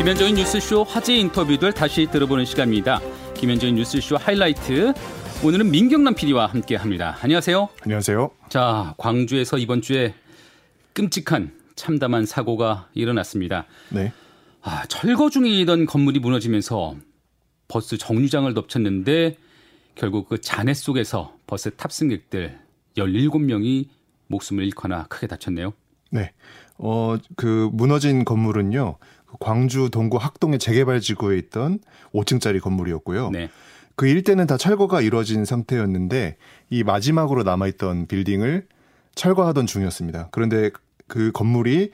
김현정의 뉴스쇼 화제 인터뷰들 다시 들어보는 시간입니다. 김현정의 뉴스쇼 하이라이트. 오늘은 민경남 PD와 함께 합니다. 안녕하세요. 안녕하세요. 자, 광주에서 이번 주에 끔찍한 참담한 사고가 일어났습니다. 네. 아, 철거 중이던 건물이 무너지면서 버스 정류장을 덮쳤는데 결국 그 잔해 속에서 버스 탑승객들 17명이 목숨을 잃거나 크게 다쳤네요. 네. 어, 그 무너진 건물은요. 그 광주 동구 학동의 재개발 지구에 있던 5층짜리 건물이었고요. 네. 그 일대는 다 철거가 이루어진 상태였는데 이 마지막으로 남아있던 빌딩을 철거하던 중이었습니다. 그런데 그 건물이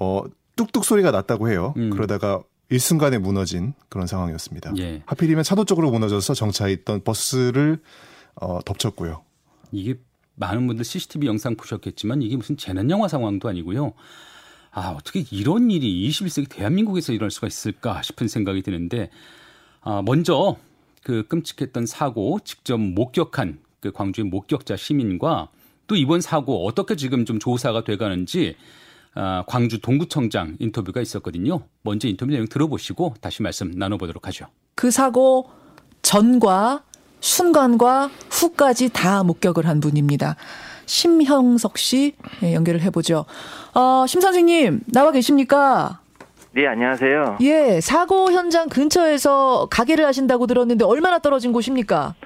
어 뚝뚝 소리가 났다고 해요. 음. 그러다가 일순간에 무너진 그런 상황이었습니다. 예. 하필이면 차도 쪽으로 무너져서 정차해 있던 버스를 어 덮쳤고요. 이게 많은 분들 CCTV 영상 보셨겠지만 이게 무슨 재난 영화 상황도 아니고요. 아, 어떻게 이런 일이 21세기 대한민국에서 일어날 수가 있을까 싶은 생각이 드는데 아, 먼저 그 끔찍했던 사고 직접 목격한 그 광주의 목격자 시민과 또 이번 사고 어떻게 지금 좀 조사가 돼 가는지 아, 광주 동구청장 인터뷰가 있었거든요. 먼저 인터뷰 내용 들어보시고 다시 말씀 나눠보도록 하죠. 그 사고 전과 순간과 후까지 다 목격을 한 분입니다. 심형석 씨 예, 연결을 해보죠. 어, 심 선생님 나와 계십니까? 네, 안녕하세요. 예, 사고 현장 근처에서 가게를 하신다고 들었는데 얼마나 떨어진 곳입니까?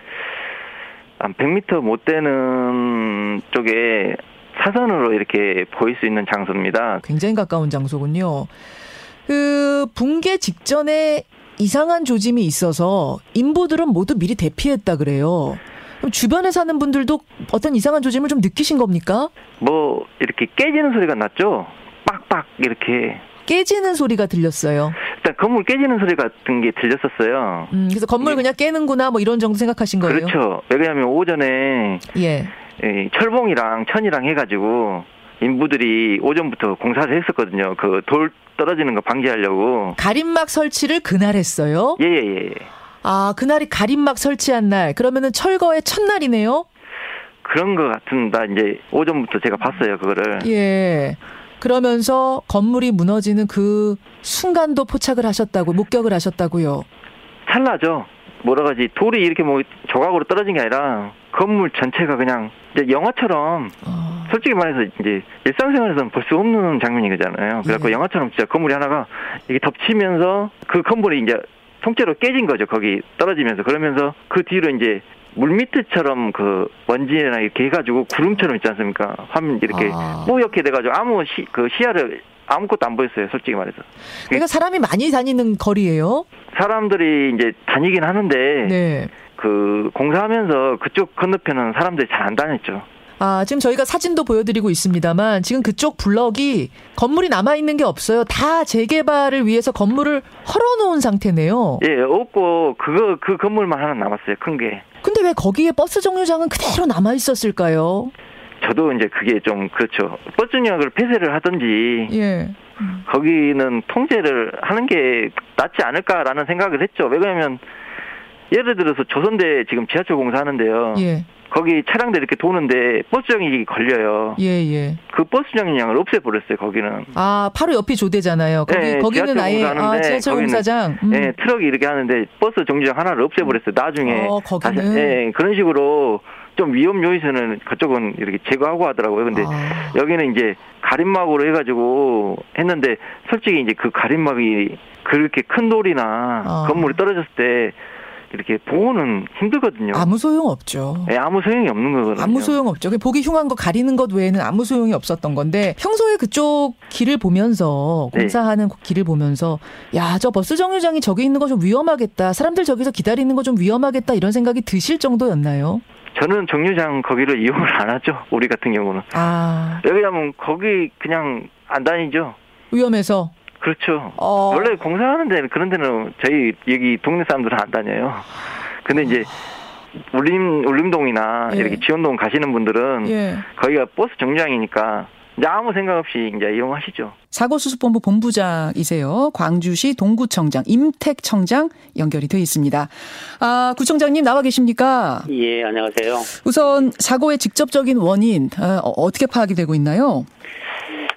한 100m 못 되는 쪽에 사선으로 이렇게 보일 수 있는 장소입니다. 굉장히 가까운 장소군요. 그 붕괴 직전에 이상한 조짐이 있어서 인부들은 모두 미리 대피했다 그래요. 주변에 사는 분들도 어떤 이상한 조짐을 좀 느끼신 겁니까? 뭐 이렇게 깨지는 소리가 났죠. 빡빡 이렇게 깨지는 소리가 들렸어요. 일단 건물 깨지는 소리 같은 게 들렸었어요. 음, 그래서 건물 예. 그냥 깨는구나 뭐 이런 정도 생각하신 거예요? 그렇죠. 왜냐하면 오전에 예. 이 철봉이랑 천이랑 해가지고 인부들이 오전부터 공사를 했었거든요. 그 돌 떨어지는 거 방지하려고. 가림막 설치를 그날 했어요. 예예예. 아, 그날이 가림막 설치한 날. 그러면은 철거의 첫날이네요. 그런 거 같은다. 이제 오전부터 제가 봤어요 그거를. 예. 그러면서 건물이 무너지는 그 순간도 포착을 하셨다고 목격을 하셨다고요. 찰나죠. 뭐라 가지 돌이 이렇게 뭐 조각으로 떨어진 게 아니라 건물 전체가 그냥 이제 영화처럼 어, 솔직히 말해서 이제 일상생활에서는 볼 수 없는 장면이잖아요. 그래갖고 예. 영화처럼 진짜 건물이 하나가 이게 덮치면서 그 건물이 이제 통째로 깨진 거죠. 거기 떨어지면서 그러면서 그 뒤로 이제 물밑처럼 그 먼지나 이렇게 해가지고 구름처럼 있지 않습니까? 화면 이렇게 아. 뿌옇게 돼가지고 아무 시, 그 시야를 아무것도 안 보였어요. 솔직히 말해서 그러니까 사람이 많이 다니는 거리예요. 사람들이 이제 다니긴 하는데 네. 그 공사하면서 그쪽 건너편은 사람들이 잘 안 다녔죠. 아, 지금 저희가 사진도 보여드리고 있습니다만 지금 그쪽 블럭이 건물이 남아있는 게 없어요. 다 재개발을 위해서 건물을 헐어놓은 상태네요. 예, 없고 그거 그 건물만 하나 남았어요. 큰 게. 근데 왜 거기에 버스 정류장은 그대로 남아있었을까요? 저도 이제 그게 좀 그렇죠. 버스 정류장을 폐쇄를 하든지 예. 거기는 통제를 하는 게 낫지 않을까라는 생각을 했죠. 왜냐하면 예를 들어서 조선대 지금 지하철 공사하는데요. 예. 거기 차량들 이렇게 도는데 버스 정이 걸려요. 예, 예. 그 버스 정류장을 없애버렸어요. 거기는. 아, 바로 옆이 조대잖아요. 거기, 네, 거기는 지하철 아예, 아, 공사하는데 지하철 거기는- 공사장. 음. 예, 트럭이 이렇게 하는데 버스 정류장 하나를 없애버렸어요. 나중에 어, 거기는? 다시, 예, 그런 식으로 좀 위험 요소는 그쪽은 이렇게 제거하고 하더라고요. 근데 아. 여기는 이제 가림막으로 해가지고 했는데 솔직히 이제 그 가림막이 그렇게 큰 돌이나 아. 건물이 떨어졌을 때 이렇게 보호는 힘들거든요. 아무 소용 없죠. 예, 아무 소용이 없는 거거든요. 아무 소용 없죠. 보기 흉한 거 가리는 것 외에는 아무 소용이 없었던 건데 평소에 그쪽 길을 보면서 네. 공사하는 길을 보면서 야 저 버스 정류장이 저기 있는 거 좀 위험하겠다. 사람들 저기서 기다리는 거 좀 위험하겠다 이런 생각이 드실 정도였나요? 저는 정류장 거기를 이용을 안 하죠. 우리 같은 경우는. 아 왜냐하면 거기 그냥 안 다니죠. 위험해서 그렇죠. 어. 원래 공사하는 데는 그런 데는 저희 여기 동네 사람들은 안 다녀요. 근데 이제 울림 울림동이나 예. 이렇게 지원동 가시는 분들은 예. 거기가 버스 정류장이니까 이제 아무 생각 없이 이제 이용하시죠. 사고수습본부 본부장이세요. 광주시 동구청장 임택청장 연결이 돼 있습니다. 아, 구청장님 나와 계십니까? 예, 안녕하세요. 우선 사고의 직접적인 원인 어, 어떻게 파악이 되고 있나요?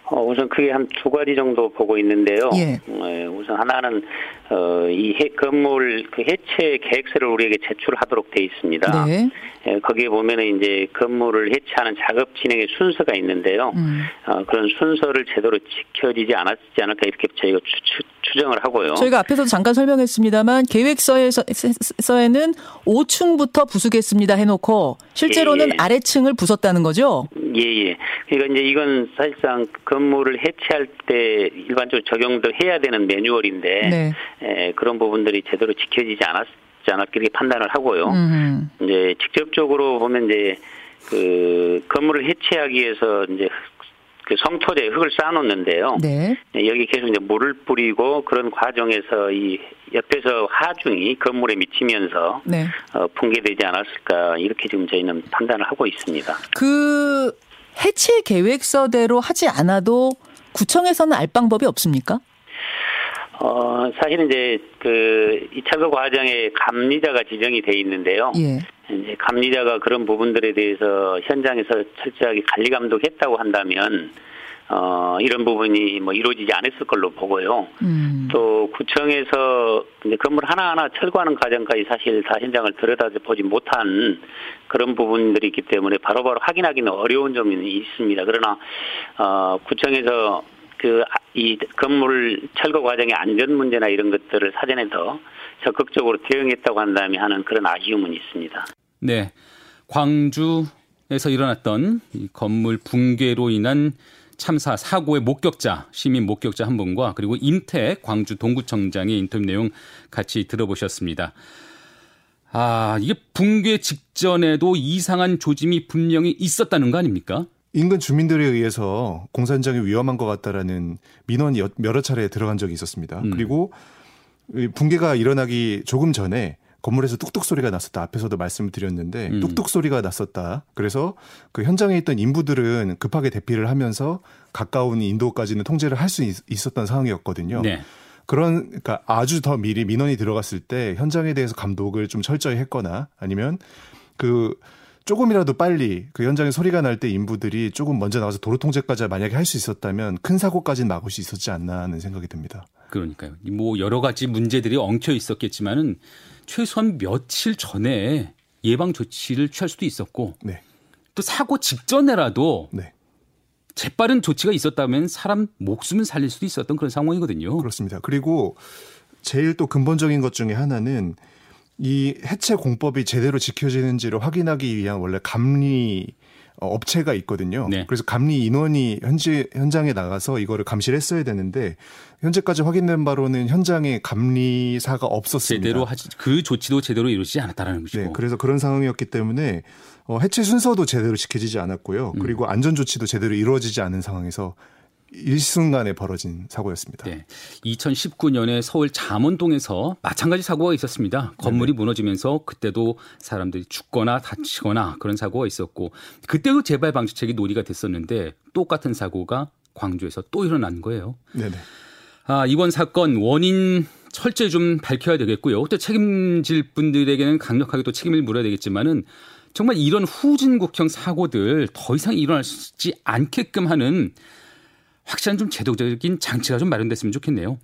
어, 우선 크게 한 두 가지 정도 보고 있는데요. 예. 어, 우선 하나는 어, 이 해, 건물 그 해체 계획서를 우리에게 제출하도록 돼 있습니다. 네. 예, 거기에 보면은 이제 건물을 해체하는 작업 진행의 순서가 있는데요. 음. 어, 그런 순서를 제대로 지켜지지 않았지 않을까 이렇게 저희가 추, 추, 정을 하고요. 저희가 앞에서도 잠깐 설명했습니다만 계획서에서에는 5층부터 부수겠습니다 해놓고 실제로는 예, 예. 아래층을 부쉈다는 거죠. 예, 예. 그러니까 이제 이건 사실상 건물을 해체할 때 일반적으로 적용도 해야 되는 매뉴얼인데 네. 에, 그런 부분들이 제대로 지켜지지 않았지 이렇게 판단을 하고요. 음. 이제 직접적으로 보면 이제 그 건물을 해체하기 위해서 이제 그 성토대 흙을 쌓아놓는데요. 네. 네, 여기 계속 이제 물을 뿌리고 그런 과정에서 이 옆에서 하중이 건물에 미치면서 네. 어, 붕괴되지 않았을까 이렇게 지금 저희는 판단을 하고 있습니다. 그 해체 계획서대로 하지 않아도 구청에서는 알 방법이 없습니까? 어, 사실은 이제 그이 철거 과정에 감리자가 지정이 돼 있는데요. 예. 이제 감리자가 그런 부분들에 대해서 현장에서 철저하게 관리 감독했다고 한다면 어, 이런 부분이 뭐 이루어지지 않았을 걸로 보고요. 음. 또 구청에서 이제 건물 하나하나 철거하는 과정까지 사실 다 현장을 들여다보지 못한 그런 부분들이 있기 때문에 바로바로 확인하기는 어려운 점이 있습니다. 그러나 어, 구청에서 그 이 건물 철거 과정의 안전 문제나 이런 것들을 사전에 더 적극적으로 대응했다고 한다면 하는 그런 아쉬움은 있습니다. 네. 광주에서 일어났던 이 건물 붕괴로 인한 참사 사고의 목격자, 시민 목격자 한 분과 그리고 임태 광주 동구청장의 인터뷰 내용 같이 들어보셨습니다. 아, 이게 붕괴 직전에도 이상한 조짐이 분명히 있었다는 거 아닙니까? 인근 주민들에 의해서 공사 현장이 위험한 것 같다라는 민원이 여- 여러 차례 들어간 적이 있었습니다. 음. 그리고 이 붕괴가 일어나기 조금 전에 건물에서 뚝뚝 소리가 났었다. 앞에서도 말씀을 드렸는데 음. 뚝뚝 소리가 났었다. 그래서 그 현장에 있던 인부들은 급하게 대피를 하면서 가까운 인도까지는 통제를 할 수 있었던 상황이었거든요. 네. 그런 그러니까 아주 더 미리 민원이 들어갔을 때 현장에 대해서 감독을 좀 철저히 했거나 아니면 그 조금이라도 빨리 그 현장에 소리가 날 때 인부들이 조금 먼저 나가서 도로 통제까지 만약에 할 수 있었다면 큰 사고까지는 막을 수 있었지 않나 하는 생각이 듭니다. 그러니까요. 뭐 여러 가지 문제들이 엉켜 있었겠지만은 최소한 며칠 전에 예방 조치를 취할 수도 있었고 네. 또 사고 직전에라도 네. 재빠른 조치가 있었다면 사람 목숨을 살릴 수도 있었던 그런 상황이거든요. 그렇습니다. 그리고 제일 또 근본적인 것 중에 하나는 이 해체 공법이 제대로 지켜지는지를 확인하기 위한 원래 감리 어, 업체가 있거든요. 네. 그래서 감리 인원이 현지 현장에 나가서 이거를 감시를 했어야 되는데 현재까지 확인된 바로는 현장에 감리사가 없었습니다. 제대로 하지 그 조치도 제대로 이루어지지 않았다라는 것이고. 네, 그래서 그런 상황이었기 때문에 어, 해체 순서도 제대로 지켜지지 않았고요. 음. 그리고 안전 조치도 제대로 이루어지지 않은 상황에서 일순간에 벌어진 사고였습니다. 네. 2019년에 서울 잠원동에서 마찬가지 사고가 있었습니다. 건물이 무너지면서 그때도 사람들이 죽거나 다치거나 그런 사고가 있었고 그때도 재발 방지책이 논의가 됐었는데 똑같은 사고가 광주에서 또 일어난 거예요. 네네. 아, 이번 사건 원인 철저히 좀 밝혀야 되겠고요. 또 책임질 분들에게는 강력하게 또 책임을 물어야 되겠지만은 정말 이런 후진국형 사고들 더 이상 일어나지 않게끔 하는 확실한 좀 제도적인 장치가 좀 마련됐으면 좋겠네요.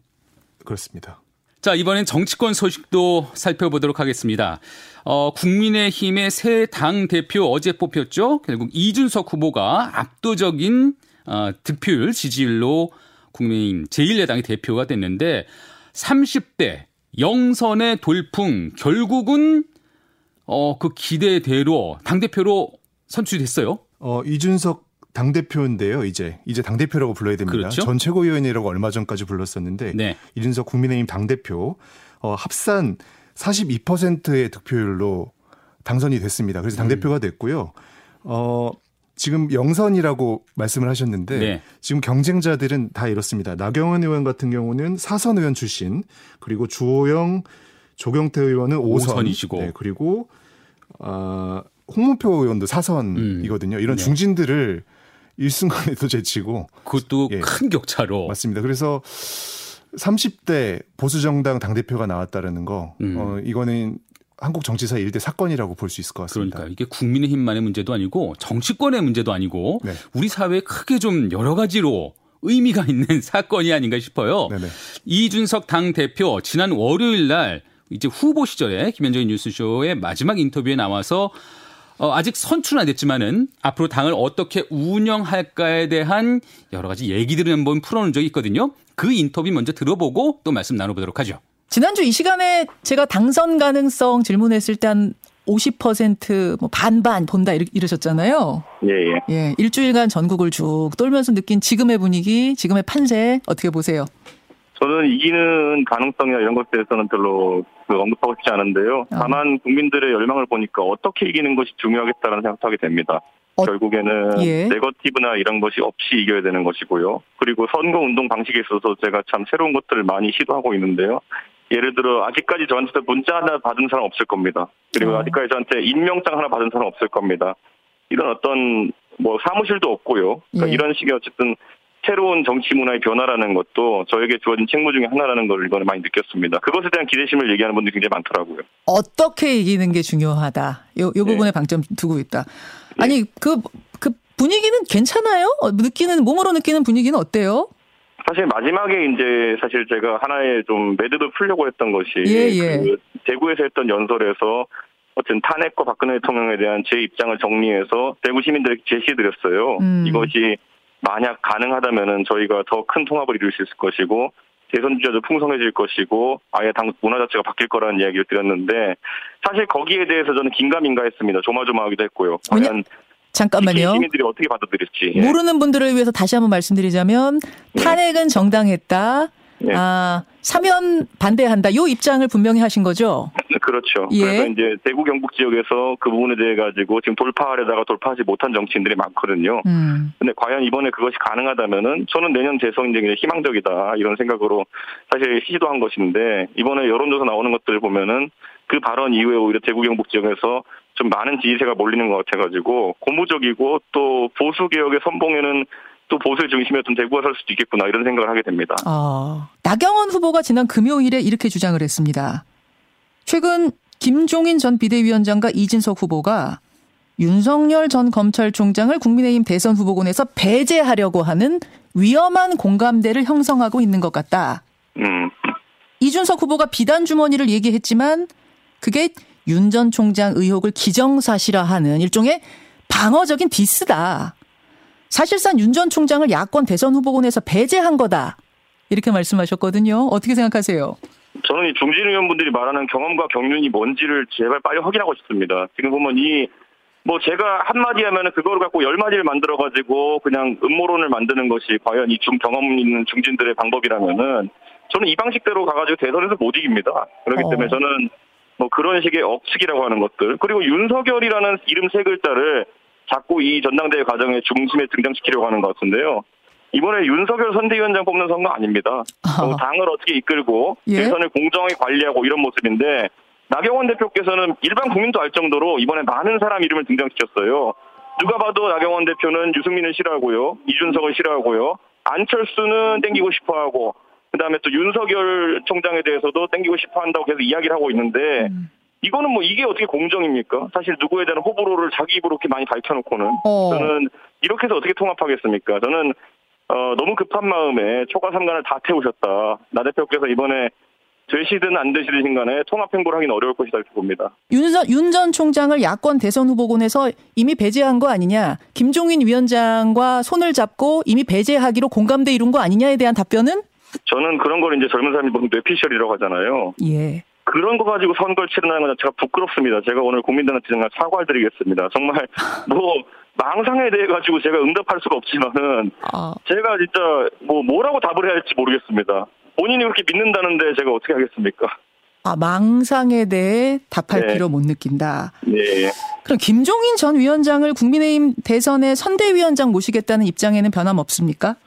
그렇습니다. 자, 이번엔 정치권 소식도 살펴보도록 하겠습니다. 어, 국민의힘의 새 당 대표 어제 뽑혔죠. 결국 이준석 후보가 압도적인 어, 득표율 지지율로 국민의힘 제1야당의 대표가 됐는데 30대 영선의 돌풍 결국은 어, 그 기대대로 당 대표로 선출됐어요. 어, 이준석 당 대표인데요, 이제. 이제 당 대표라고 불러야 됩니다. 그렇죠. 전 최고위원이라고 얼마 전까지 불렀었는데, 네. 이준석 국민의힘 당 대표, 어, 합산 42%의 득표율로 당선이 됐습니다. 그래서 당 대표가 됐고요. 어, 지금 영선이라고 말씀을 하셨는데, 네. 지금 경쟁자들은 다 이렇습니다. 나경원 의원 같은 경우는 사선 의원 출신, 그리고 주호영, 조경태 의원은 오선, 오선이시고. 네, 그리고 아, 홍문표 의원도 사선이거든요. 이런 네. 중진들을 일순간에도 제치고 그것도 예. 큰 격차로 맞습니다. 그래서 30대 보수 정당 당 대표가 나왔다라는 거, 음. 어, 이거는 한국 정치사 일대 사건이라고 볼 수 있을 것 같습니다. 그러니까 이게 국민의힘만의 문제도 아니고 정치권의 문제도 아니고 네. 우리 사회에 크게 좀 여러 가지로 의미가 있는 사건이 아닌가 싶어요. 네네. 이준석 당 대표 지난 월요일 날 이제 후보 시절에 김현정의 뉴스쇼의 마지막 인터뷰에 나와서 어, 아직 선출은 안 됐지만은 앞으로 당을 어떻게 운영할까에 대한 여러 가지 얘기들을 한번 풀어놓은 적이 있거든요. 그 인터뷰 먼저 들어보고 또 말씀 나눠보도록 하죠. 지난주 이 시간에 제가 당선 가능성 질문했을 때 한 50%뭐 반반 본다 이러- 이러셨잖아요. 예, 예. 예, 일주일간 전국을 쭉 돌면서 느낀 지금의 분위기, 지금의 판세 어떻게 보세요? 저는 이기는 가능성이나 이런 것에 대해서는 별로 그 언급하고 싶지 않은데요. 아. 다만 국민들의 열망을 보니까 어떻게 이기는 것이 중요하겠다는 생각하게 됩니다. 어, 결국에는 예. 네거티브나 이런 것이 없이 이겨야 되는 것이고요. 그리고 선거 운동 방식에 있어서 제가 참 새로운 것들을 많이 시도하고 있는데요. 예를 들어 아직까지 저한테 문자 하나 받은 사람 없을 겁니다. 그리고 어. 아직까지 저한테 임명장 하나 받은 사람 없을 겁니다. 이런 어떤 뭐 사무실도 없고요. 그러니까 예. 이런 식의 어쨌든 새로운 정치 문화의 변화라는 것도 저에게 주어진 책무 중에 하나라는 걸 이번에 많이 느꼈습니다. 그것에 대한 기대심을 얘기하는 분들이 굉장히 많더라고요. 어떻게 이기는 게 중요하다. 요, 요 부분에 방점 두고 있다. 아니, 그, 그 분위기는 괜찮아요? 어, 느끼는, 몸으로 느끼는 분위기는 어때요? 사실 마지막에 이제 사실 제가 하나의 좀 매듭을 풀려고 했던 것이 예, 예. 그 대구에서 했던 연설에서 어쨌든 탄핵과 박근혜 대통령에 대한 제 입장을 정리해서 대구 시민들에게 제시해드렸어요. 음. 이것이 만약 가능하다면은 저희가 더 큰 통합을 이룰 수 있을 것이고 대선 주자도 풍성해질 것이고 아예 당 문화 자체가 바뀔 거라는 이야기를 드렸는데 사실 거기에 대해서 저는 긴가민가했습니다. 조마조마하기도 했고요. 과연 잠깐만요. 시민들이 어떻게 받아들일지. 예. 모르는 분들을 위해서 다시 한번 말씀드리자면 탄핵은 정당했다. 네. 아, 사면 반대한다. 요 입장을 분명히 하신 거죠? 그렇죠. 예. 그래서 이제 대구 경북 지역에서 그 부분에 대해 가지고 지금 돌파하려다가 돌파하지 못한 정치인들이 많거든요. 음. 근데 과연 이번에 그것이 가능하다면은 저는 내년 재선이 굉장히 희망적이다 이런 생각으로 사실 시도한 것인데 이번에 여론조사 나오는 것들 보면은 그 발언 이후에 오히려 대구 경북 지역에서 좀 많은 지지세가 몰리는 것 같아가지고 고무적이고 또 보수 개혁의 선봉에는 또 보수의 중심이었던 대구가 설 수도 있겠구나 이런 생각을 하게 됩니다. 아, 나경원 후보가 지난 금요일에 이렇게 주장을 했습니다. 최근 김종인 전 비대위원장과 이진석 후보가 윤석열 전 검찰총장을 국민의힘 대선 후보군에서 배제하려고 하는 위험한 공감대를 형성하고 있는 것 같다. 음, 이준석 후보가 비단 주머니를 얘기했지만 그게 윤 전 총장 의혹을 기정사실화하는 일종의 방어적인 디스다. 사실상 윤 전 총장을 야권 대선 후보군에서 배제한 거다. 이렇게 말씀하셨거든요. 어떻게 생각하세요? 저는 이 중진 의원분들이 말하는 경험과 경륜이 뭔지를 제발 빨리 확인하고 싶습니다. 지금 보면 이, 뭐 제가 한마디 하면은 그거를 갖고 열 마디를 만들어가지고 그냥 음모론을 만드는 것이 과연 이 중 경험 있는 중진들의 방법이라면은 저는 이 방식대로 가가지고 대선에서 못 이깁니다. 그렇기 어. 때문에 저는 뭐 그런 식의 억측이라고 하는 것들 그리고 윤석열이라는 이름 세 글자를 자꾸 이 전당대회 과정의 중심에 등장시키려고 하는 것 같은데요. 이번에 윤석열 선대위원장 뽑는 선거 아닙니다. 아. 어, 당을 어떻게 이끌고 예? 대선을 공정하게 관리하고 이런 모습인데 나경원 대표께서는 일반 국민도 알 정도로 이번에 많은 사람 이름을 등장시켰어요. 누가 봐도 나경원 대표는 유승민을 싫어하고요. 이준석을 싫어하고요. 안철수는 땡기고 싶어 하고 그 다음에 또 윤석열 총장에 대해서도 땡기고 싶어 한다고 계속 이야기를 하고 있는데 음. 이거는 뭐 이게 어떻게 공정입니까? 사실 누구에 대한 호불호를 자기 입으로 이렇게 많이 밝혀놓고는 어. 저는 이렇게 해서 어떻게 통합하겠습니까? 저는 어, 너무 급한 마음에 초과 삼간을 다 태우셨다. 나 대표께서 이번에 되시든 안 되시든 간에 통합 행보를 하기는 어려울 것이다 이렇게 봅니다. 윤전 총장을 야권 대선 후보군에서 이미 배제한 거 아니냐? 김종인 위원장과 손을 잡고 이미 배제하기로 공감대 이룬 거 아니냐에 대한 답변은? 저는 그런 걸 이제 젊은 사람이 보면 뇌피셜이라고 하잖아요. 예. 그런 거 가지고 선거를 치르는 건 자체가 부끄럽습니다. 제가 오늘 국민들한테 정말 사과를 드리겠습니다. 정말 뭐 망상에 대해 가지고 제가 응답할 수가 없지만은 아, 제가 진짜 뭐 뭐라고 답을 해야 할지 모르겠습니다. 본인이 그렇게 믿는다는데 제가 어떻게 하겠습니까? 아 망상에 대해 답할 네. 필요 못 느낀다. 예. 그럼 김종인 전 위원장을 국민의힘 대선의 선대위원장 모시겠다는 입장에는 변함 없습니까?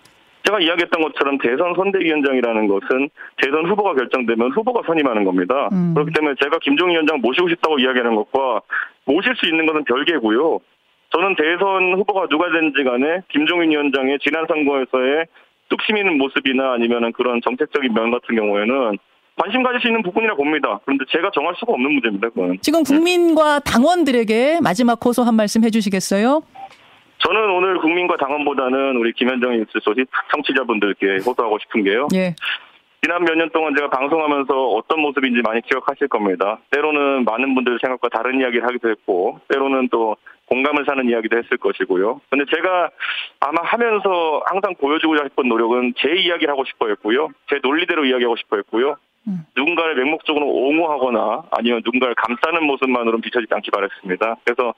제가 이야기했던 것처럼 대선 선대위원장이라는 것은 대선 후보가 결정되면 후보가 선임하는 겁니다. 음. 그렇기 때문에 제가 김종인 위원장 모시고 싶다고 이야기하는 것과 모실 수 있는 것은 별개고요. 저는 대선 후보가 누가 되는지 간에 김종인 위원장의 지난 선거에서의 뚝심 있는 모습이나 아니면은 그런 정책적인 면 같은 경우에는 관심 가질 수 있는 부분이라 봅니다. 그런데 제가 정할 수가 없는 문제입니다. 그건. 지금 국민과 당원들에게 마지막 호소 한 말씀 해주시겠어요? 저는 오늘 국민과 당원보다는 우리 김현정 뉴스 소식 청취자분들께 호소하고 싶은 게요. 예. 지난 몇 년 동안 제가 방송하면서 어떤 모습인지 많이 기억하실 겁니다. 때로는 많은 분들 생각과 다른 이야기를 하기도 했고, 때로는 또 공감을 사는 이야기도 했을 것이고요. 근데 제가 아마 하면서 항상 보여주고자 했던 노력은 제 이야기를 하고 싶어 했고요. 제 논리대로 이야기하고 싶어 했고요. 음. 누군가를 맹목적으로 옹호하거나 아니면 누군가를 감싸는 모습만으로는 비춰지지 않기 바랬습니다. 그래서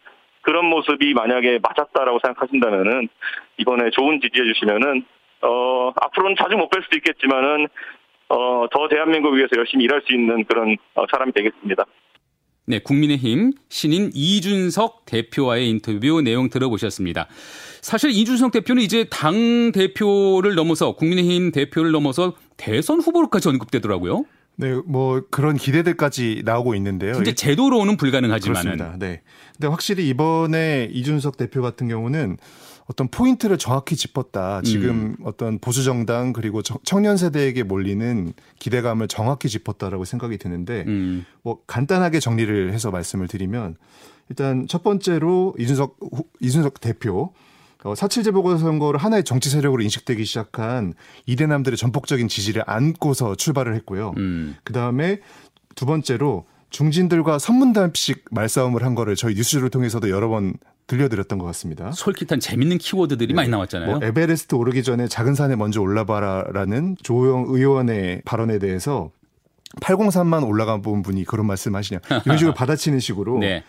그런 모습이 만약에 맞았다라고 생각하신다면은 이번에 좋은 지지해 주시면은 어 앞으로는 자주 못 뵐 수도 있겠지만은 어더 대한민국 위해서 열심히 일할 수 있는 그런 어, 사람이 되겠습니다. 네, 국민의힘 신인 이준석 대표와의 인터뷰 내용 들어보셨습니다. 사실 이준석 대표는 이제 당 대표를 넘어서 국민의힘 대표를 넘어서 대선 후보로까지 언급되더라고요. 네, 뭐 그런 기대들까지 나오고 있는데요. 이제 제도로는 불가능하지만은 그렇습니다. 네. 근데 확실히 이번에 이준석 대표 같은 경우는 어떤 포인트를 정확히 짚었다. 지금 어떤 보수 정당 그리고 청- 청년 세대에게 몰리는 기대감을 정확히 짚었다라고 생각이 드는데 음, 뭐 간단하게 정리를 해서 말씀을 드리면 일단 첫 번째로 이준석 후- 이준석 대표 어, 4.7 재보궐선거를 하나의 정치 세력으로 인식되기 시작한 이대남들의 전폭적인 지지를 안고서 출발을 했고요. 음. 그 다음에 두 번째로 중진들과 선문답식 말싸움을 한 거를 저희 뉴스를 통해서도 여러 번 들려드렸던 것 같습니다. 솔깃한 재밌는 키워드들이 많이 나왔잖아요. 뭐 에베레스트 오르기 전에 작은 산에 먼저 올라봐라라는 조영 의원의 발언에 대해서 803만 올라가 본 분이 그런 말씀하시냐 이런 식으로 받아치는 식으로 네.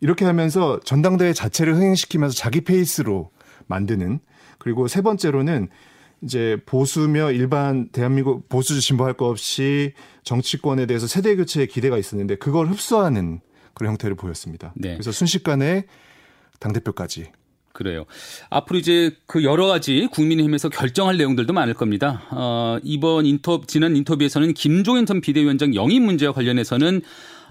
이렇게 하면서 전당대회 자체를 흥행시키면서 자기 페이스로 만드는 그리고 세 번째로는 이제 보수며 일반 대한민국 보수 진보할 거 없이 정치권에 대해서 세대 교체에 기대가 있었는데 그걸 흡수하는 그런 형태를 보였습니다. 네. 그래서 순식간에 당 대표까지 그래요. 앞으로 이제 그 여러 가지 국민의힘에서 결정할 내용들도 많을 겁니다. 어, 이번 인터 지난 인터뷰에서는 김종인 전 비대위원장 영입 문제와 관련해서는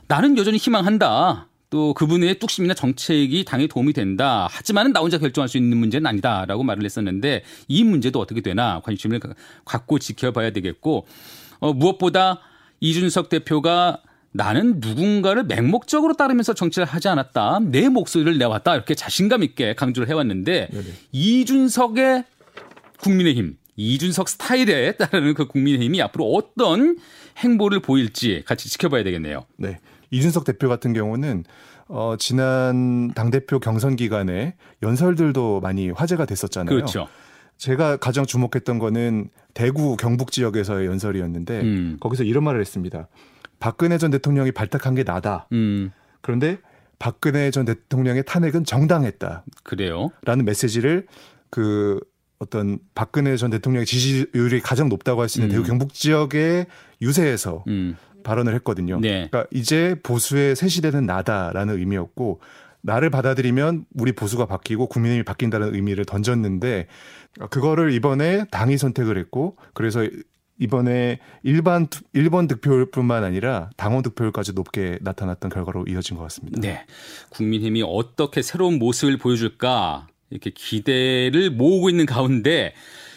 나는 여전히 희망한다. 또 그분의 뚝심이나 정책이 당에 도움이 된다. 하지만은 나 혼자 결정할 수 있는 문제는 아니다라고 말을 했었는데 이 문제도 어떻게 되나 관심을 갖고 지켜봐야 되겠고 어, 무엇보다 이준석 대표가 나는 누군가를 맹목적으로 따르면서 정치를 하지 않았다. 내 목소리를 내왔다. 이렇게 자신감 있게 강조를 해왔는데 이준석의 국민의힘, 이준석 스타일에 따르는 그 국민의힘이 앞으로 어떤 행보를 보일지 같이 지켜봐야 되겠네요. 네. 이준석 대표 같은 경우는 어, 지난 당대표 경선 기간에 연설들도 많이 화제가 됐었잖아요. 그렇죠. 제가 가장 주목했던 거는 대구 경북 지역에서의 연설이었는데 음. 거기서 이런 말을 했습니다. 박근혜 전 대통령이 발탁한 게 나다. 음, 그런데 박근혜 전 대통령의 탄핵은 정당했다. 그래요. 라는 메시지를 그 어떤 박근혜 전 대통령의 지지율이 가장 높다고 할 수 있는 음. 대구 경북 지역의 유세에서 음, 발언을 했거든요. 네. 그러니까 이제 보수의 새 시대는 나다라는 의미였고 나를 받아들이면 우리 보수가 바뀌고 국민의힘이 바뀐다는 의미를 던졌는데 그거를 이번에 당이 선택을 했고 그래서 이번에 일반 투- 일반 득표율뿐만 아니라 당원 득표율까지 높게 나타났던 결과로 이어진 것 같습니다. 네. 국민의힘이 어떻게 새로운 모습을 보여줄까 이렇게 기대를 모으고 있는 가운데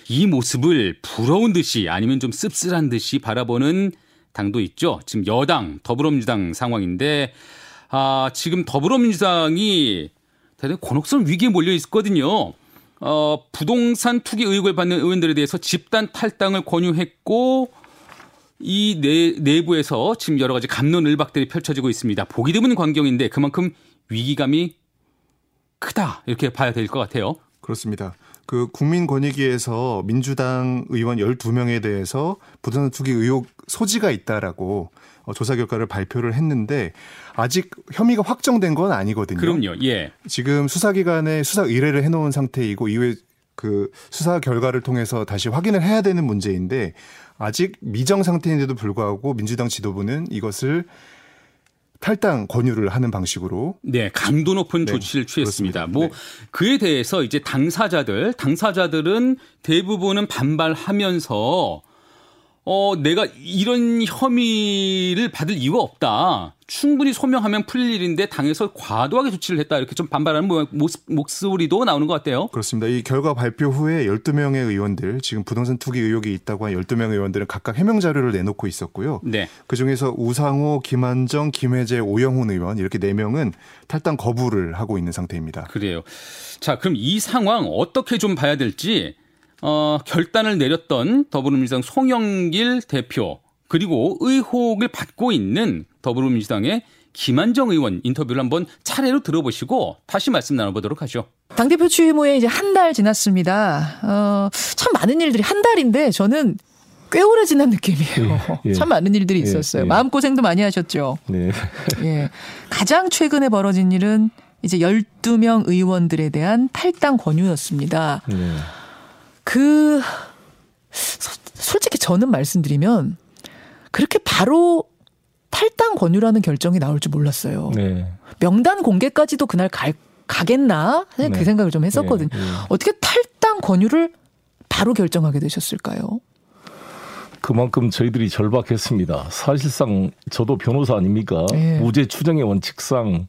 이 모습을 부러운 듯이 아니면 좀 씁쓸한 듯이 바라보는 당도 있죠. 지금 여당 더불어민주당 상황인데 아, 지금 더불어민주당이 대단히 곤혹스러운 위기에 몰려 있거든요. 어, 부동산 투기 의혹을 받는 의원들에 대해서 집단 탈당을 권유했고 이 내, 내부에서 지금 여러 가지 감론을박들이 펼쳐지고 있습니다. 보기 드문 광경인데 그만큼 위기감이 크다 이렇게 봐야 될 것 같아요. 그렇습니다. 그 국민권익위에서 민주당 의원 12명에 대해서 부동산 투기 의혹 소지가 있다라고 어, 조사 결과를 발표를 했는데 아직 혐의가 확정된 건 아니거든요. 그럼요. 예. 지금 수사기관에 수사 의뢰를 해놓은 상태이고 이후에 그 수사 결과를 통해서 다시 확인을 해야 되는 문제인데 아직 미정 상태인데도 불구하고 민주당 지도부는 이것을 탈당 권유를 하는 방식으로 네, 강도 높은 네, 조치를 취했습니다. 그렇습니다. 뭐 네. 그에 대해서 이제 당사자들, 당사자들은 대부분은 반발하면서 어 내가 이런 혐의를 받을 이유가 없다. 충분히 소명하면 풀릴 일인데 당에서 과도하게 조치를 했다 이렇게 좀 반발하는 모습, 목소리도 나오는 것 같아요. 그렇습니다. 이 결과 발표 후에 12명의 의원들 지금 부동산 투기 의혹이 있다고 한 12명의 의원들은 각각 해명 자료를 내놓고 있었고요. 네. 그중에서 우상호, 김한정, 김혜재, 오영훈 의원 이렇게 4명은 탈당 거부를 하고 있는 상태입니다. 그래요. 자, 그럼 이 상황 어떻게 좀 봐야 될지 어, 결단을 내렸던 더불어민주당 송영길 대표 그리고 의혹을 받고 있는 더불어민주당의 김한정 의원 인터뷰를 한번 차례로 들어보시고 다시 말씀 나눠보도록 하죠. 당대표 취임 후에 이제 한 달 지났습니다. 어, 참 많은 일들이 한 달인데 저는 꽤 오래 지난 느낌이에요. 예, 예. 참 많은 일들이 예, 있었어요. 예, 마음고생도 많이 하셨죠. 네. 예. 가장 최근에 벌어진 일은 이제 12명 의원들에 대한 탈당 권유였습니다. 네. 그, 솔직히 저는 말씀드리면 그렇게 바로 탈당 권유라는 결정이 나올 줄 몰랐어요. 네. 명단 공개까지도 그날 갈, 가겠나? 그 네. 그 생각을 좀 했었거든요. 네. 네. 어떻게 탈당 권유를 바로 결정하게 되셨을까요? 그만큼 저희들이 절박했습니다. 사실상 저도 변호사 아닙니까? 네. 무죄 추정의 원칙상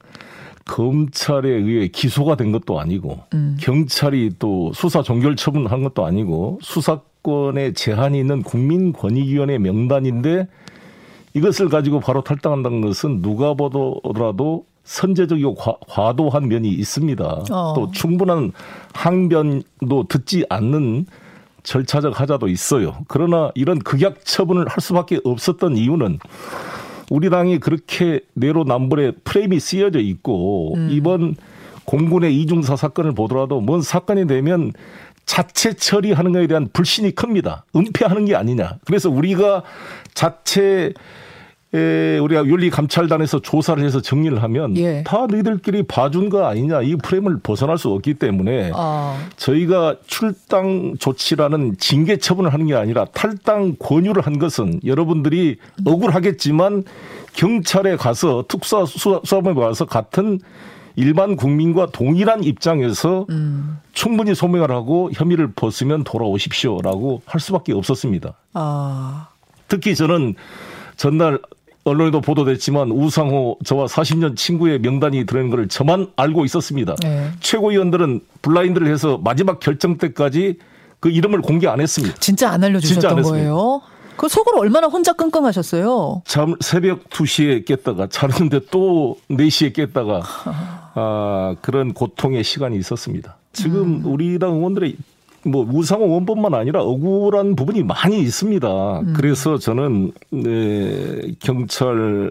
검찰에 의해 기소가 된 것도 아니고 음. 경찰이 또 수사 종결 처분한 것도 아니고 수사권에 제한이 있는 국민권익위원회 명단인데 이것을 가지고 바로 탈당한다는 것은 누가 보더라도 선제적이고 과, 도한 면이 있습니다. 어. 또 충분한 항변도 듣지 않는 절차적 하자도 있어요. 그러나 이런 극약 처분을 할 수밖에 없었던 이유는 우리 당이 그렇게 내로남불의 프레임이 쓰여져 있고 음. 이번 공군의 이중사 사건을 보더라도 뭔 사건이 되면 자체 처리하는 것에 대한 불신이 큽니다. 은폐하는 게 아니냐. 그래서 우리가 자체 에, 우리가 윤리 감찰단에서 조사를 해서 정리를 하면 예. 다 너희들끼리 봐준 거 아니냐 이 프레임을 벗어날 수 없기 때문에 어. 저희가 출당 조치라는 징계 처분을 하는 게 아니라 탈당 권유를 한 것은 여러분들이 억울하겠지만 경찰에 가서 특수사 수사범에 가서 같은 일반 국민과 동일한 입장에서 음. 충분히 소명을 하고 혐의를 벗으면 돌아오십시오라고 할 수밖에 없었습니다. 아. 특히 저는 전날 언론에도 보도됐지만 우상호 저와 40년 친구의 명단이 들어있는 걸 저만 알고 있었습니다. 네. 최고위원들은 블라인드를 해서 마지막 결정 때까지 그 이름을 공개 안 했습니다. 진짜 안 알려주셨던 진짜 안 거예요? 그 속으로 얼마나 혼자 끙끙하셨어요? 잠 새벽 2시에 깼다가 자는데 또 4시에 깼다가 아, 그런 고통의 시간이 있었습니다. 지금 음. 우리 당 의원들의 뭐 우상호 원본만 아니라 억울한 부분이 많이 있습니다. 음. 그래서 저는 네, 경찰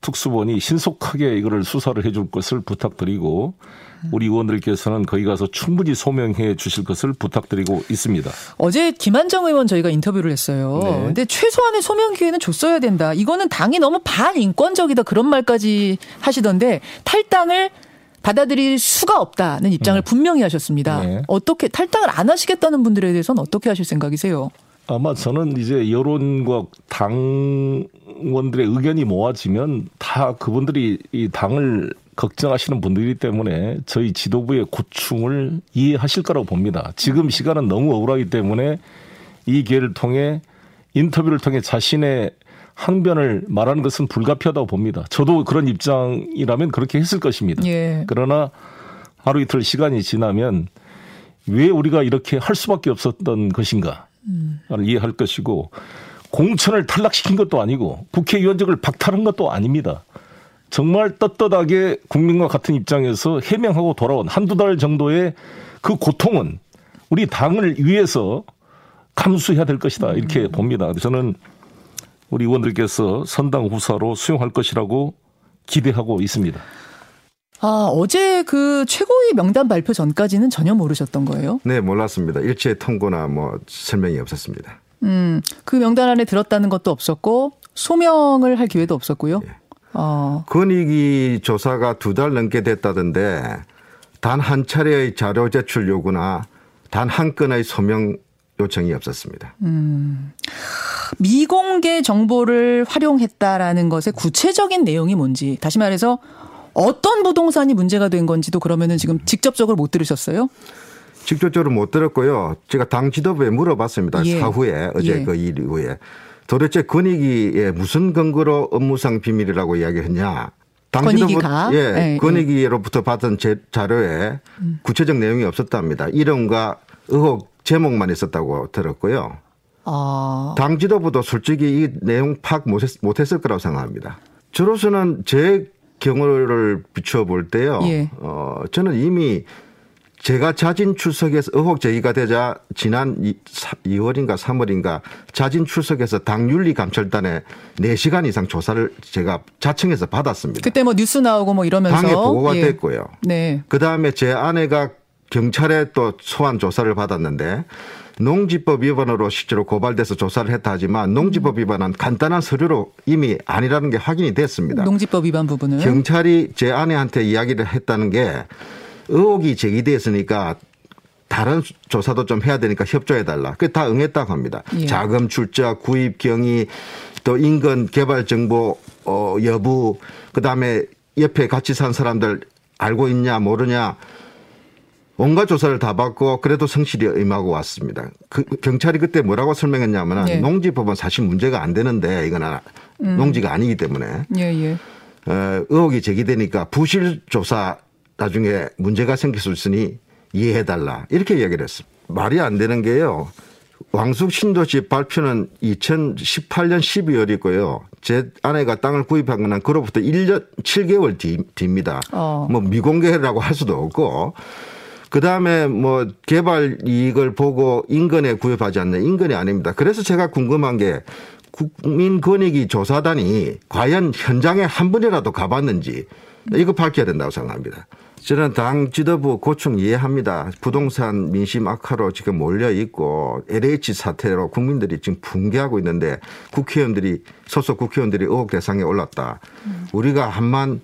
특수본이 신속하게 이거를 수사를 해줄 것을 부탁드리고 우리 의원들께서는 거기 가서 충분히 소명해 주실 것을 부탁드리고 있습니다. 어제 김한정 의원 저희가 인터뷰를 했어요. 네. 근데 최소한의 소명 기회는 줬어야 된다. 이거는 당이 너무 반인권적이다 그런 말까지 하시던데 탈당을 받아들일 수가 없다는 입장을 네. 분명히 하셨습니다. 네. 어떻게 탈당을 안 하시겠다는 분들에 대해서는 어떻게 하실 생각이세요? 아마 저는 이제 여론과 당원들의 의견이 모아지면 다 그분들이 이 당을 걱정하시는 분들이기 때문에 저희 지도부의 고충을 이해하실 거라고 봅니다. 지금 시간은 너무 억울하기 때문에 이 기회를 통해 인터뷰를 통해 자신의 항변을 말하는 것은 불가피하다고 봅니다. 저도 그런 입장이라면 그렇게 했을 것입니다. 예. 그러나 하루 이틀 시간이 지나면 왜 우리가 이렇게 할 수밖에 없었던 것인가를 음. 이해할 것이고 공천을 탈락시킨 것도 아니고 국회의원직을 박탈한 것도 아닙니다. 정말 떳떳하게 국민과 같은 입장에서 해명하고 돌아온 한두 달 정도의 그 고통은 우리 당을 위해서 감수해야 될 것이다. 이렇게 음. 봅니다. 저는 우리 의원들께서 선당 후사로 수용할 것이라고 기대하고 있습니다. 아, 어제 그 최고위 명단 발표 전까지는 전혀 모르셨던 거예요? 네, 몰랐습니다. 일체 통고나 뭐 설명이 없었습니다. 음, 그 명단 안에 들었다는 것도 없었고 소명을 할 기회도 없었고요. 예. 어. 권익위 조사가 두 달 넘게 됐다던데 단 한 차례의 자료 제출 요구나 단 한 건의 소명 요청이 없었습니다. 음. 미공개 정보를 활용했다라는 것의 구체적인 내용이 뭔지 다시 말해서 어떤 부동산이 문제가 된 건지도 그러면은 지금 직접적으로 못 들으셨어요? 직접적으로 못 들었고요. 제가 당 지도부에 물어봤습니다. 예. 사후에 어제 예. 그일 이후에 도대체 권익위에 무슨 근거로 업무상 비밀이라고 이야기했냐? 권익위가 예, 네, 권익위로부터 받은 제, 자료에 음. 구체적 내용이 없었답니다. 이름과 의혹 제목만 있었다고 들었고요. 아. 당 지도부도 솔직히 이 내용 파악 못했, 을 거라고 생각합니다. 저로서는 제 경우를 비추어 볼 때요. 예. 어, 저는 이미 제가 자진 출석해서 의혹 제기가 되자 지난 2월인가 3월인가 자진 출석해서 당윤리 감찰단에 4시간 이상 조사를 제가 자청해서 받았습니다. 그때 뭐 뉴스 나오고 뭐 이러면서 당에 보고가 예. 됐고요. 네. 그다음에 제 아내가 경찰에 또 소환 조사를 받았는데 농지법 위반으로 실제로 고발돼서 조사를 했다 하지만 농지법 음. 위반은 간단한 서류로 이미 아니라는 게 확인이 됐습니다. 농지법 위반 부분은 경찰이 제 아내한테 이야기를 했다는 게 의혹이 제기됐으니까 다른 조사도 좀 해야 되니까 협조해 달라. 그다 응했다고 합니다. 예. 자금 출자, 구입 경위, 또 인근 개발 정보 어 여부, 그 다음에 옆에 같이 산 사람들 알고 있냐 모르냐 온갖 조사를 다 받고 그래도 성실히 임하고 왔습니다. 그 경찰이 그때 뭐라고 설명했냐면 예. 농지법은 사실 문제가 안 되는데 이거는 음. 농지가 아니기 때문에 예, 예. 어, 의혹이 제기되니까 부실 조사 나중에 문제가 생길 수 있으니 이해해달라. 이렇게 이야기를 했습니다. 말이 안 되는 게요. 왕숙 신도시 발표는 2018년 12월이고요. 제 아내가 땅을 구입한 건 그로부터 1년 7개월 뒤, 뒤입니다. 어. 뭐 미공개라고 할 수도 없고 그 다음에 뭐 개발 이익을 보고 인근에 구입하지 않는 인근이 아닙니다. 그래서 제가 궁금한 게 국민권익위 조사단이 과연 현장에 한 번이라도 가봤는지 이거 밝혀야 된다고 생각합니다. 저는 당 지도부 고충 이해합니다. 부동산 민심 악화로 지금 몰려 있고 LH 사태로 국민들이 지금 붕괴하고 있는데 국회의원들이 소속 국회의원들이 의혹 대상에 올랐다. 우리가 한만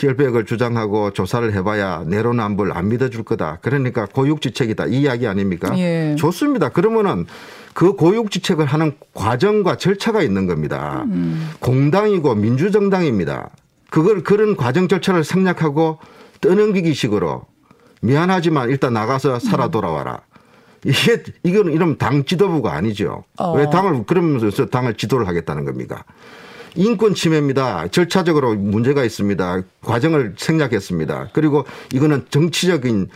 결백을 주장하고 조사를 해봐야 내로남불 안 믿어줄 거다. 그러니까 고육지책이다. 이 이야기 아닙니까? 예. 좋습니다. 그러면은 그 고육지책을 하는 과정과 절차가 있는 겁니다. 음. 공당이고 민주정당입니다. 그걸 그런 과정 절차를 생략하고 떠넘기기식으로 미안하지만 일단 나가서 살아 음. 돌아와라. 이게 이건 이런 당 지도부가 아니죠. 어. 왜 당을 그러면서 당을 지도를 하겠다는 겁니까? 인권 침해입니다. 절차적으로 문제가 있습니다. 과정을 생략했습니다. 그리고 이거는 정치적인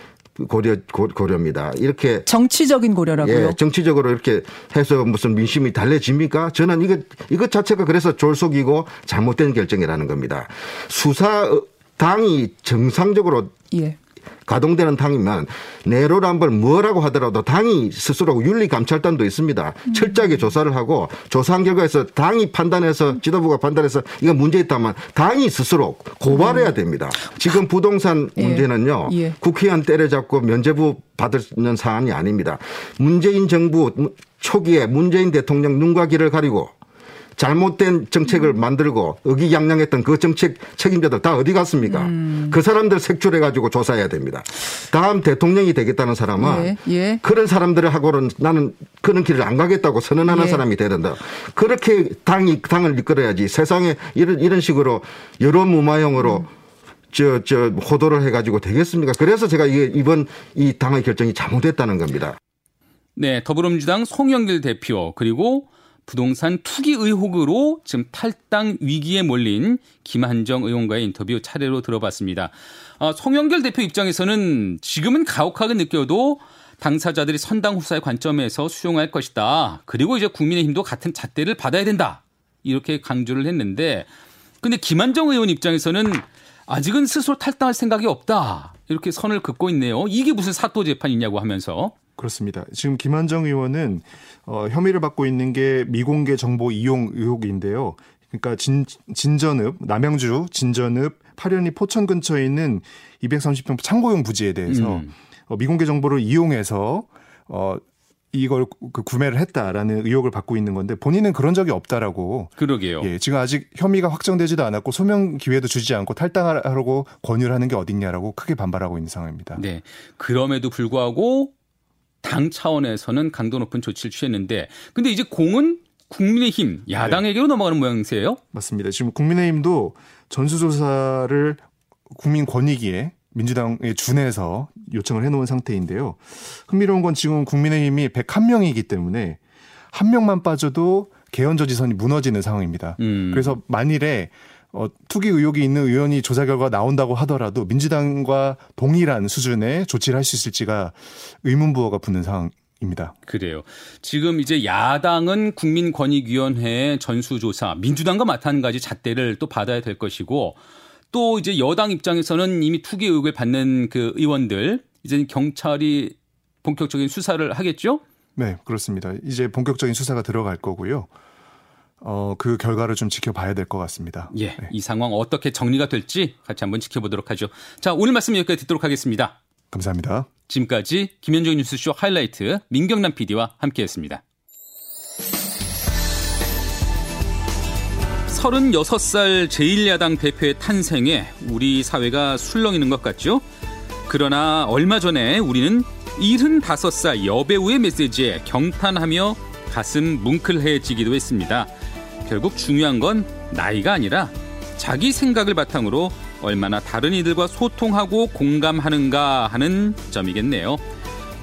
고려 고 려입니다. 이렇게 정치적인 고려라고요? 예, 정치적으로 이렇게 해서 무슨 민심이 달래집니까? 저는 이거 이것 자체가 그래서 졸속이고 잘못된 결정이라는 겁니다. 수사 당이 정상적으로 예. 가동되는 당이면 내로란벌 뭐라고 하더라도 당이 스스로 윤리감찰단도 있습니다. 음. 철저하게 조사를 하고 조사한 결과에서 당이 판단해서 지도부가 판단해서 이거 문제 있다면 당이 스스로 고발해야 음. 됩니다. 지금 부동산 예. 문제는요. 예. 예. 국회의원 때려잡고 면제부 받는 사안이 아닙니다. 문재인 정부 초기에 문재인 대통령 눈과 귀를 가리고 잘못된 정책을 음. 만들고 의기양양했던 그 정책 책임자들 다 어디 갔습니까? 음. 그 사람들 색출해 가지고 조사해야 됩니다. 다음 대통령이 되겠다는 사람은 예, 예. 그런 사람들을 하고는 나는 그런 길을 안 가겠다고 선언하는 예. 사람이 돼야 된다. 그렇게 당이 당을 이끌어야지 세상에 이런 이런 식으로 여론 무마형으로 음. 저, 저, 호도를 해가지고 되겠습니까? 그래서 제가 이게 이번 이 당의 결정이 잘못됐다는 겁니다. 네, 더불어민주당 송영길 대표 그리고 부동산 투기 의혹으로 지금 탈당 위기에 몰린 김한정 의원과의 인터뷰 차례로 들어봤습니다. 어, 송영길 대표 입장에서는 지금은 가혹하게 느껴도 당사자들이 선당 후사의 관점에서 수용할 것이다. 그리고 이제 국민의힘도 같은 잣대를 받아야 된다. 이렇게 강조를 했는데 근데 김한정 의원 입장에서는 아직은 스스로 탈당할 생각이 없다. 이렇게 선을 긋고 있네요. 이게 무슨 사또 재판이냐고 하면서 그렇습니다. 지금 김한정 의원은 어, 혐의를 받고 있는 게 미공개 정보 이용 의혹인데요. 그러니까 진, 진전읍, 남양주 진전읍 파련리 포천 근처에 있는 230평 창고용 부지에 대해서 음. 어, 미공개 정보를 이용해서 어, 이걸 그 구매를 했다라는 의혹을 받고 있는 건데 본인은 그런 적이 없다라고. 그러게요. 예, 지금 아직 혐의가 확정되지도 않았고 소명 기회도 주지 않고 탈당하라고 권유를 하는 게 어딨냐라고 크게 반발하고 있는 상황입니다. 네. 그럼에도 불구하고 당 차원에서는 강도 높은 조치를 취했는데 근데 이제 공은 국민의힘 야당에게로 네. 넘어가는 모양새예요? 맞습니다. 지금 국민의힘도 전수조사를 국민권익위에 민주당에 준해서 요청을 해놓은 상태인데요. 흥미로운 건 지금 국민의힘이 101명이기 때문에 한 명만 빠져도 개헌 저지선이 무너지는 상황입니다. 음. 그래서 만일에 어, 투기 의혹이 있는 의원이 조사 결과 나온다고 하더라도 민주당과 동일한 수준의 조치를 할 수 있을지가 의문부호가 붙는 상황 입니다. 그래요. 지금 이제 야당은 국민권익위원회 전수조사, 민주당과 마찬가지 잣대를 또 받아야 될 것이고 또 이제 여당 입장에서는 이미 투기 의혹을 받는 그 의원들 이제 경찰이 본격적인 수사를 하겠죠? 네, 그렇습니다. 이제 본격적인 수사가 들어갈 거고요. 어, 그 결과를 좀 지켜봐야 될 것 같습니다. 예. 네. 이 상황 어떻게 정리가 될지 같이 한번 지켜보도록 하죠. 자, 오늘 말씀 여기까지 듣도록 하겠습니다. 감사합니다. 지금까지 김현정 뉴스쇼 하이라이트 민경남 PD와 함께했습니다. 36살 제1야당 대표의 탄생에 우리 사회가 술렁이는 것 같죠? 그러나 얼마 전에 우리는 75살 여배우의 메시지에 경탄하며 가슴 뭉클해지기도 했습니다. 결국 중요한 건 나이가 아니라 자기 생각을 바탕으로 얼마나 다른 이들과 소통하고 공감하는가 하는 점이겠네요.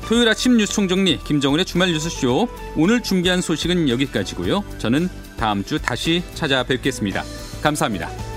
토요일 아침 뉴스 총정리 김정은의 주말 뉴스쇼 오늘 준비한 소식은 여기까지고요. 저는 다음 주 다시 찾아뵙겠습니다. 감사합니다.